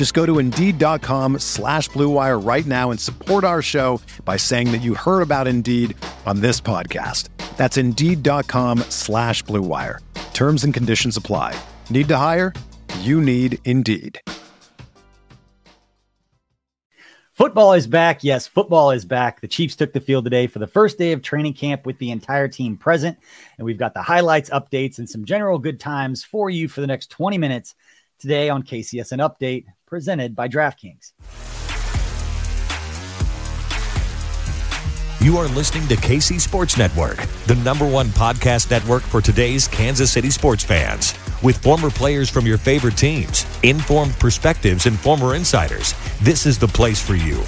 Just go to Indeed.com slash BlueWire right now and support our show by saying that you heard about Indeed on this podcast. That's Indeed.com slash BlueWire. Terms and conditions apply. Need to hire? You need Indeed. Football is back. Yes, football is back. The Chiefs took the field today for the first day of training camp with the entire team present. And we've got the highlights, updates, and some general good times for you for the next 20 minutes today on KCSN Update, presented by DraftKings. You are listening to KC Sports Network, the number one podcast network for today's Kansas City sports fans. With former players from your favorite teams, informed perspectives, and former insiders, this is the place for you.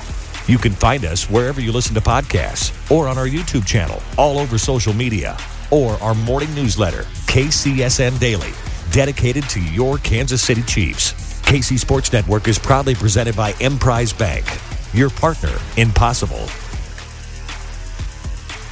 You can find us wherever you listen to podcasts or on our YouTube channel, all over social media, or our morning newsletter, KCSN Daily, dedicated to your Kansas City Chiefs. KC Sports Network is proudly presented by Emprise Bank, your partner in possible.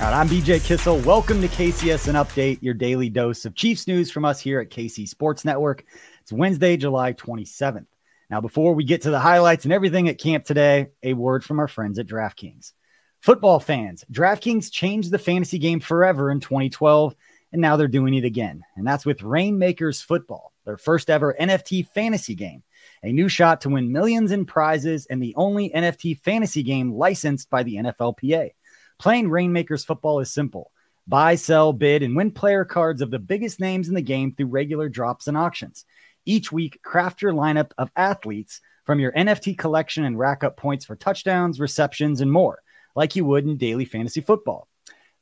Right, I'm BJ Kissel. Welcome to KCSN Update, your daily dose of Chiefs news from us here at KC Sports Network. It's Wednesday, July 27th. Now, before we get to the highlights and everything at camp today, a word from our friends at DraftKings. Football fans, DraftKings changed the fantasy game forever in 2012, and now they're doing it again. And that's with Rainmakers Football, their first ever NFT fantasy game, a new shot to win millions in prizes and the only NFT fantasy game licensed by the NFLPA. Playing Rainmakers football is simple buy, sell, bid, and win player cards of the biggest names in the game through regular drops and auctions. Each week, craft your lineup of athletes from your NFT collection and rack up points for touchdowns, receptions, and more, like you would in daily fantasy football.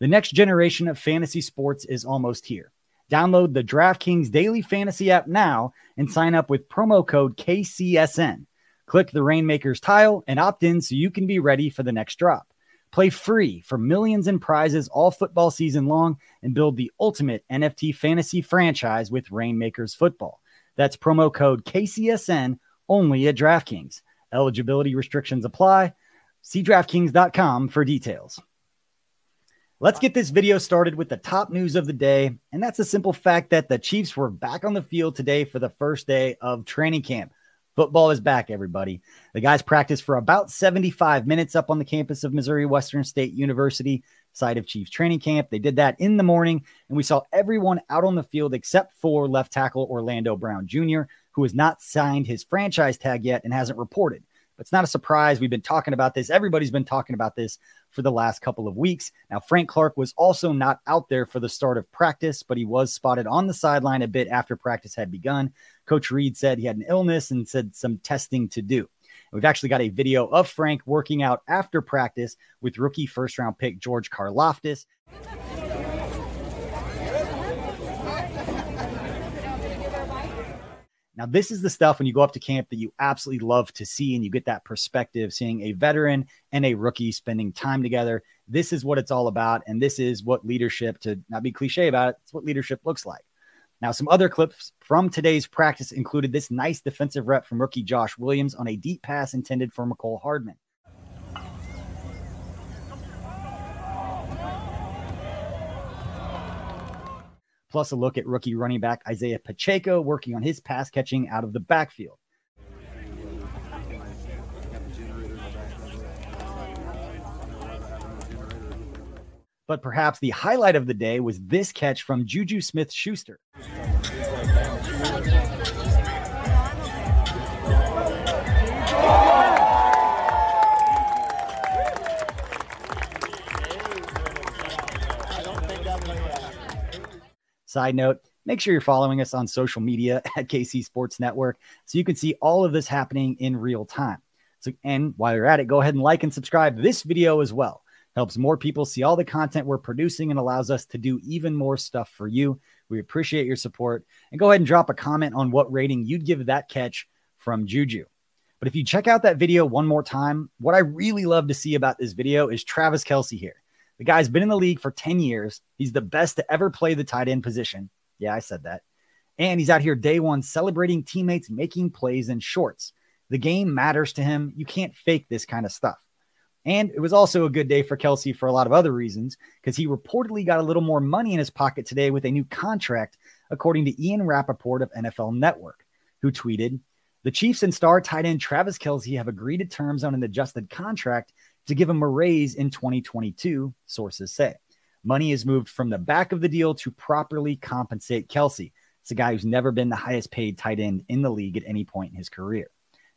The next generation of fantasy sports is almost here. Download the DraftKings Daily Fantasy app now and sign up with promo code KCSN. Click the Rainmakers tile and opt in so you can be ready for the next drop. Play free for millions in prizes all football season long and build the ultimate NFT fantasy franchise with Rainmakers Football. That's promo code KCSN only at DraftKings. Eligibility restrictions apply. See DraftKings.com for details. Let's get this video started with the top news of the day. And that's the simple fact that the Chiefs were back on the field today for the first day of training camp. Football is back, everybody. The guys practiced for about 75 minutes up on the campus of Missouri Western State University, site of Chiefs training camp. They did that in the morning, and we saw everyone out on the field except for left tackle Orlando Brown Jr., who has not signed his franchise tag yet and hasn't reported. It's not a surprise. We've been talking about this. Everybody's been talking about this for the last couple of weeks. Now, Frank Clark was also not out there for the start of practice, but he was spotted on the sideline a bit after practice had begun. Coach Reid said he had an illness and said some testing to do. We've actually got a video of Frank working out after practice with rookie first round pick George Karlaftis. Now, this is the stuff when you go up to camp that you absolutely love to see, and you get that perspective seeing a veteran and a rookie spending time together. This is what it's all about. And this is what leadership, to not be cliche about it, it's what leadership looks like. Now, some other clips from today's practice included this nice defensive rep from rookie Josh Williams on a deep pass intended for Mecole Hardman. Plus a look at rookie running back Isaiah Pacheco working on his pass catching out of the backfield. But perhaps the highlight of the day was this catch from Juju Smith Schuster. Side note, make sure you're following us on social media at KC Sports Network so you can see all of this happening in real time. So, and while you're at it, go ahead and like and subscribe this video as well. Helps more people see all the content we're producing and allows us to do even more stuff for you. We appreciate your support. And go ahead and drop a comment on what rating you'd give that catch from Juju. But if you check out that video one more time, what I really love to see about this video is Travis Kelce here. The guy's been in the league for 10 years. He's the best to ever play the tight end position. Yeah, I said that. And he's out here day one celebrating teammates making plays in shorts. The game matters to him. You can't fake this kind of stuff. And it was also a good day for Kelce for a lot of other reasons because he reportedly got a little more money in his pocket today with a new contract, according to Ian Rapoport of NFL Network, who tweeted The Chiefs and star tight end Travis Kelce have agreed to terms on an adjusted contract to give him a raise in 2022, sources say. Money is moved from the back of the deal to properly compensate Kelce. It's a guy who's never been the highest paid tight end in the league at any point in his career.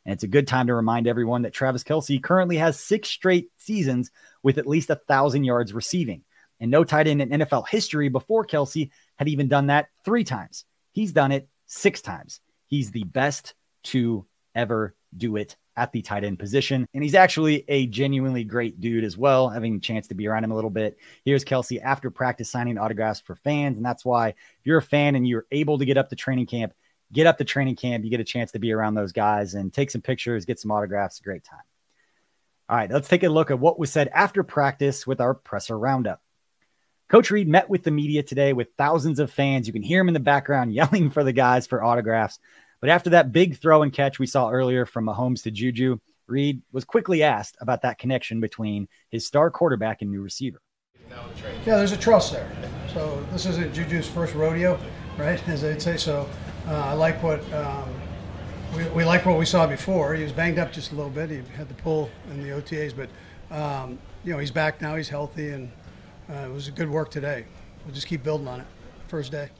And it's a good time to remind everyone that Travis Kelce currently has six straight seasons with at least a thousand yards receiving. And no tight end in NFL history before Kelce had even done that three times. He's done it six times. He's the best to ever do it at the tight end position. And he's actually a genuinely great dude as well, having a chance to be around him a little bit. Here's Kelce after practice signing autographs for fans. And that's why if you're a fan and you're able to get up to training camp, get up to training camp. You get a chance to be around those guys and take some pictures, get some autographs. Great time. All right, let's take a look at what was said after practice with our presser roundup. Coach Reid met with the media today with thousands of fans. You can hear him in the background yelling for the guys for autographs. But after that big throw and catch we saw earlier from Mahomes to Juju, Reid was quickly asked about that connection between his star quarterback and new receiver. Yeah, there's a trust there. So this isn't Juju's first rodeo, right? As they'd say. So uh, I like what um, we, we like what we saw before. He was banged up just a little bit. He had the pull in the OTAs, but um, you know he's back now. He's healthy, and uh, it was good work today. We'll just keep building on it. First day.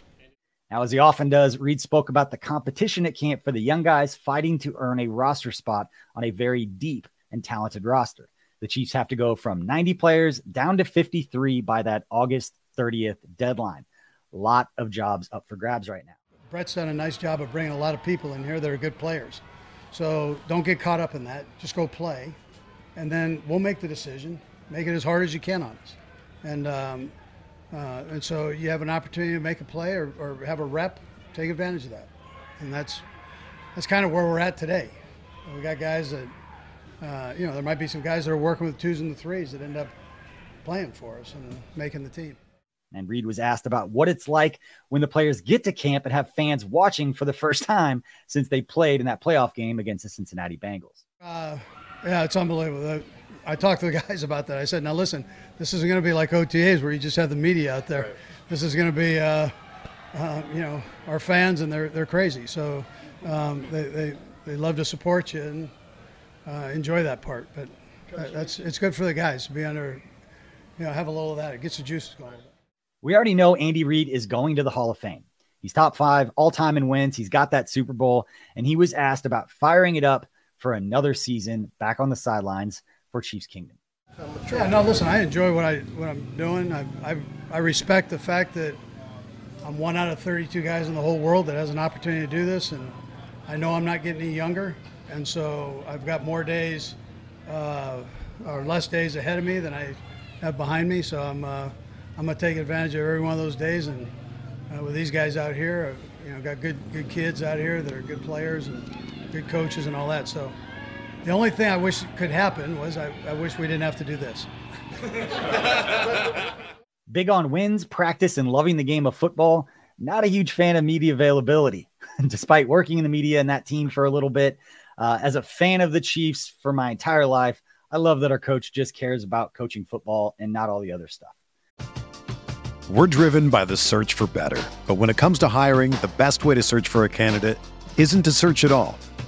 Now, as he often does, Reid spoke about the competition at camp for the young guys fighting to earn a roster spot on a very deep and talented roster. The Chiefs have to go from 90 players down to 53 by that August 30th deadline. A lot of jobs up for grabs right now. Brett's done a nice job of bringing a lot of people in here that are good players. So don't get caught up in that. Just go play, and then we'll make the decision. Make it as hard as you can on us, and um, uh, and so you have an opportunity to make a play or, or have a rep. Take advantage of that, and that's that's kind of where we're at today. We got guys that uh, you know there might be some guys that are working with twos and the threes that end up playing for us and making the team. And Reid was asked about what it's like when the players get to camp and have fans watching for the first time since they played in that playoff game against the Cincinnati Bengals. Uh, yeah, it's unbelievable. I talked to the guys about that. I said, now listen, this isn't going to be like OTAs where you just have the media out there. Right. This is going to be, uh, uh, you know, our fans, and they're, they're crazy. So um, they, they, they love to support you and uh, enjoy that part. But that's it's good for the guys to be under, you know, have a little of that. It gets the juices going. We already know Andy Reid is going to the Hall of Fame. He's top five all time in wins. He's got that Super Bowl, and he was asked about firing it up for another season back on the sidelines for Chiefs Kingdom. Yeah, no, listen, I enjoy what I what I'm doing. I, I I respect the fact that I'm one out of 32 guys in the whole world that has an opportunity to do this, and I know I'm not getting any younger, and so I've got more days uh, or less days ahead of me than I have behind me. So I'm uh, I'm gonna take advantage of every one of those days. And uh, with these guys out here, you know, got good good kids out here that are good players and good coaches and all that. So the only thing I wish could happen was I, I wish we didn't have to do this. Big on wins, practice, and loving the game of football. Not a huge fan of media availability, despite working in the media and that team for a little bit. Uh, as a fan of the Chiefs for my entire life, I love that our coach just cares about coaching football and not all the other stuff. We're driven by the search for better. But when it comes to hiring, the best way to search for a candidate isn't to search at all.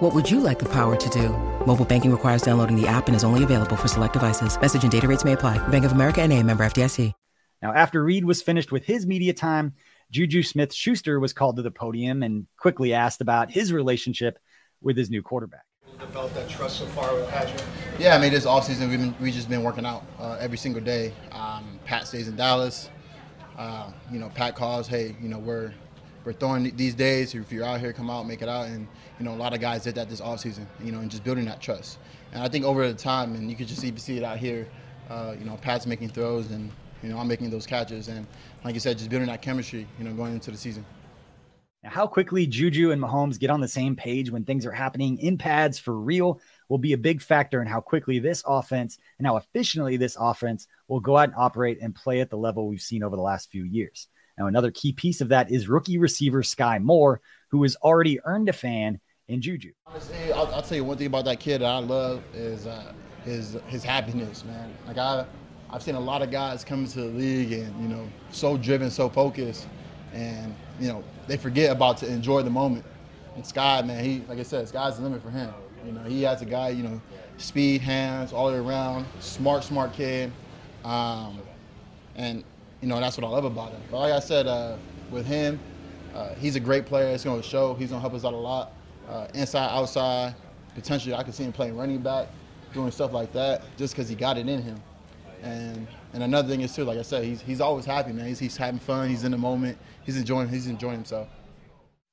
What would you like the power to do? Mobile banking requires downloading the app and is only available for select devices. Message and data rates may apply. Bank of America and a member FDIC. Now, after Reid was finished with his media time, Juju Smith Schuster was called to the podium and quickly asked about his relationship with his new quarterback developed that trust so far with Patrick? Yeah, I mean, this offseason, we've been, we just been working out uh, every single day. Um, Pat stays in Dallas. Uh, you know, Pat calls, hey, you know, we're we're throwing these days. If you're out here, come out, make it out. And, you know, a lot of guys did that this offseason, you know, and just building that trust. And I think over the time, and you could just see, see it out here, uh, you know, Pat's making throws and, you know, I'm making those catches. And like you said, just building that chemistry, you know, going into the season. Now, how quickly Juju and Mahomes get on the same page when things are happening in pads for real will be a big factor in how quickly this offense and how efficiently this offense will go out and operate and play at the level we've seen over the last few years. Now, another key piece of that is rookie receiver Skyy Moore, who has already earned a fan in Juju. Honestly, I'll, I'll tell you one thing about that kid that I love is uh, his his happiness, man. Like I, I've seen a lot of guys come into the league and you know so driven, so focused, and you know they forget about to enjoy the moment. And Sky, man, he like I said, Sky's the limit for him. You know, he has a guy, you know, speed, hands, all the way around, smart, smart kid, um, and you know that's what I love about him. But like I said, uh, with him, uh, he's a great player. It's going to show. He's going to help us out a lot, uh, inside, outside. Potentially, I could see him playing running back, doing stuff like that, just because he got it in him. And and another thing is too, like I said, he's he's always happy, man. He's, he's having fun. He's in the moment. He's enjoying. He's enjoying himself.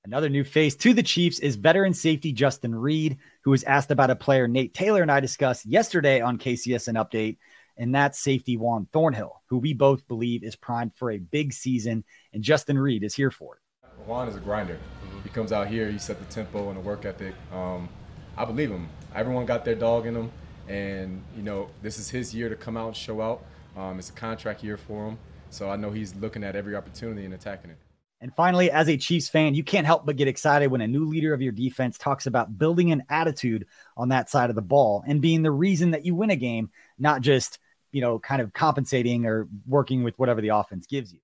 Another new face to the Chiefs is veteran safety Justin Reid, who was asked about a player Nate Taylor and I discussed yesterday on KCSN Update, and that's safety Juan Thornhill, who we both believe is primed for a big season, and Justin Reid is here for it. Juan is a grinder. He comes out here, he set the tempo and the work ethic. Um, I believe him. Everyone got their dog in him, and you know this is his year to come out and show out. Um, it's a contract year for him, so I know he's looking at every opportunity and attacking it. And finally, as a Chiefs fan, you can't help but get excited when a new leader of your defense talks about building an attitude on that side of the ball and being the reason that you win a game, not just, you know, kind of compensating or working with whatever the offense gives you.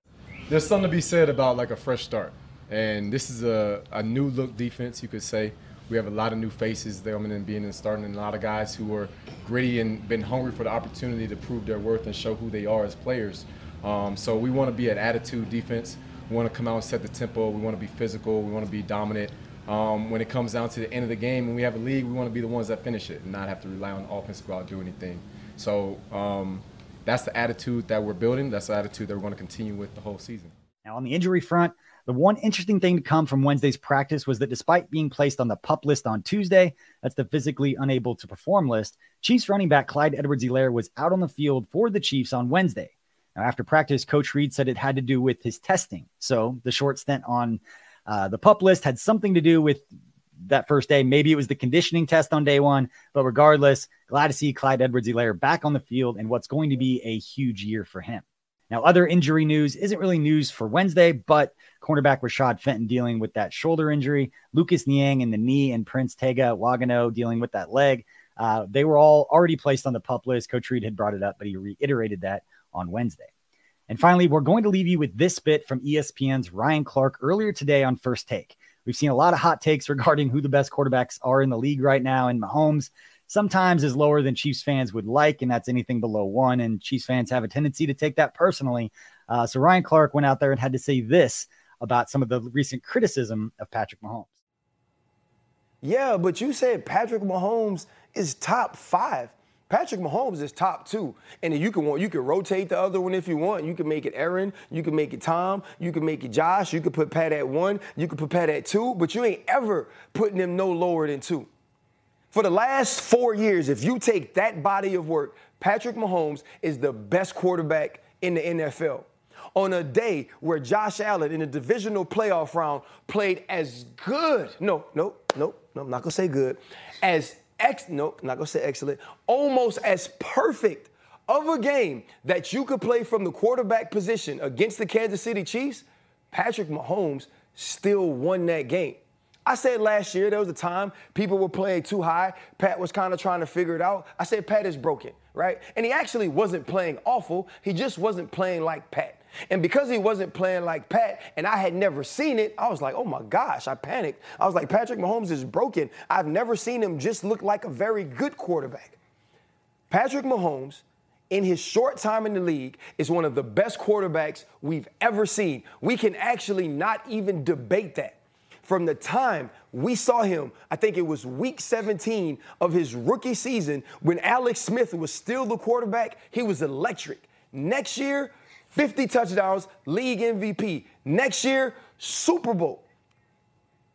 There's something to be said about like a fresh start. And this is a, a new look defense, you could say. We have a lot of new faces coming and being and starting, and a lot of guys who are gritty and been hungry for the opportunity to prove their worth and show who they are as players. Um, so we want to be an attitude defense. We want to come out and set the tempo. We want to be physical. We want to be dominant. Um, when it comes down to the end of the game, when we have a league, we want to be the ones that finish it and not have to rely on offense to go out and do anything. So um, that's the attitude that we're building. That's the attitude that we're going to continue with the whole season. Now, on the injury front, the one interesting thing to come from Wednesday's practice was that despite being placed on the pup list on Tuesday, that's the physically unable to perform list, Chiefs running back Clyde Edwards Helaire was out on the field for the Chiefs on Wednesday. Now, after practice, Coach Reid said it had to do with his testing. So the short stint on uh, the pup list had something to do with that first day. Maybe it was the conditioning test on day one, but regardless, glad to see Clyde Edwards Helaire back on the field and what's going to be a huge year for him. Now, other injury news isn't really news for Wednesday, but cornerback Rashad Fenton dealing with that shoulder injury, Lucas Niang in the knee, and Prince Tega Wanogho dealing with that leg. Uh, they were all already placed on the pup list. Coach Reid had brought it up, but he reiterated that on Wednesday. And finally, we're going to leave you with this bit from ESPN's Ryan Clark earlier today on First Take. We've seen a lot of hot takes regarding who the best quarterbacks are in the league right now, and Mahomes sometimes is lower than Chiefs fans would like, and that's anything below one. And Chiefs fans have a tendency to take that personally. Uh, so Ryan Clark went out there and had to say this about some of the recent criticism of Patrick Mahomes. Yeah, but you said Patrick Mahomes is top five. Patrick Mahomes is top two, and you can you can rotate the other one if you want. You can make it Aaron, you can make it Tom, you can make it Josh. You can put Pat at one, you can put Pat at two, but you ain't ever putting him no lower than two. For the last four years, if you take that body of work, Patrick Mahomes is the best quarterback in the NFL. On a day where Josh Allen in the divisional playoff round played as good, no, no, no, no, I'm not gonna say good, as ex, no, not gonna say excellent, almost as perfect of a game that you could play from the quarterback position against the Kansas City Chiefs, Patrick Mahomes still won that game. I said last year there was a time people were playing too high. Pat was kind of trying to figure it out. I said Pat is broken, right? And he actually wasn't playing awful. He just wasn't playing like Pat. And because he wasn't playing like Pat and I had never seen it, I was like, oh my gosh, I panicked. I was like, Patrick Mahomes is broken. I've never seen him just look like a very good quarterback. Patrick Mahomes, in his short time in the league, is one of the best quarterbacks we've ever seen. We can actually not even debate that from the time we saw him, I think it was week 17 of his rookie season when Alex Smith was still the quarterback, he was electric. Next year, 50 touchdowns, league MVP. Next year, Super Bowl.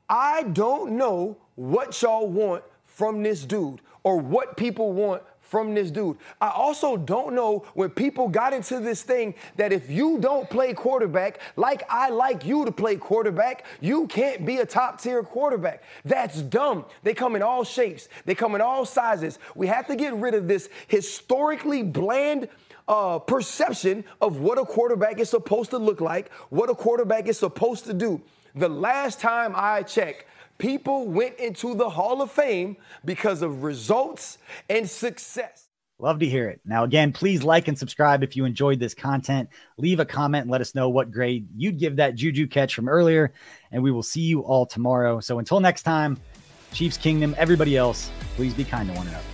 I don't know what y'all want from this dude or what people want from this dude. I also don't know when people got into this thing that if you don't play quarterback like I like you to play quarterback, you can't be a top tier quarterback. That's dumb. They come in all shapes, they come in all sizes. We have to get rid of this historically bland. Uh, perception of what a quarterback is supposed to look like, what a quarterback is supposed to do. The last time I checked, People went into the Hall of Fame because of results and success. Love to hear it. Now, again, please like and subscribe if you enjoyed this content. Leave a comment and let us know what grade you'd give that Juju catch from earlier. And we will see you all tomorrow. So until next time, Chiefs Kingdom, everybody else, please be kind to one another.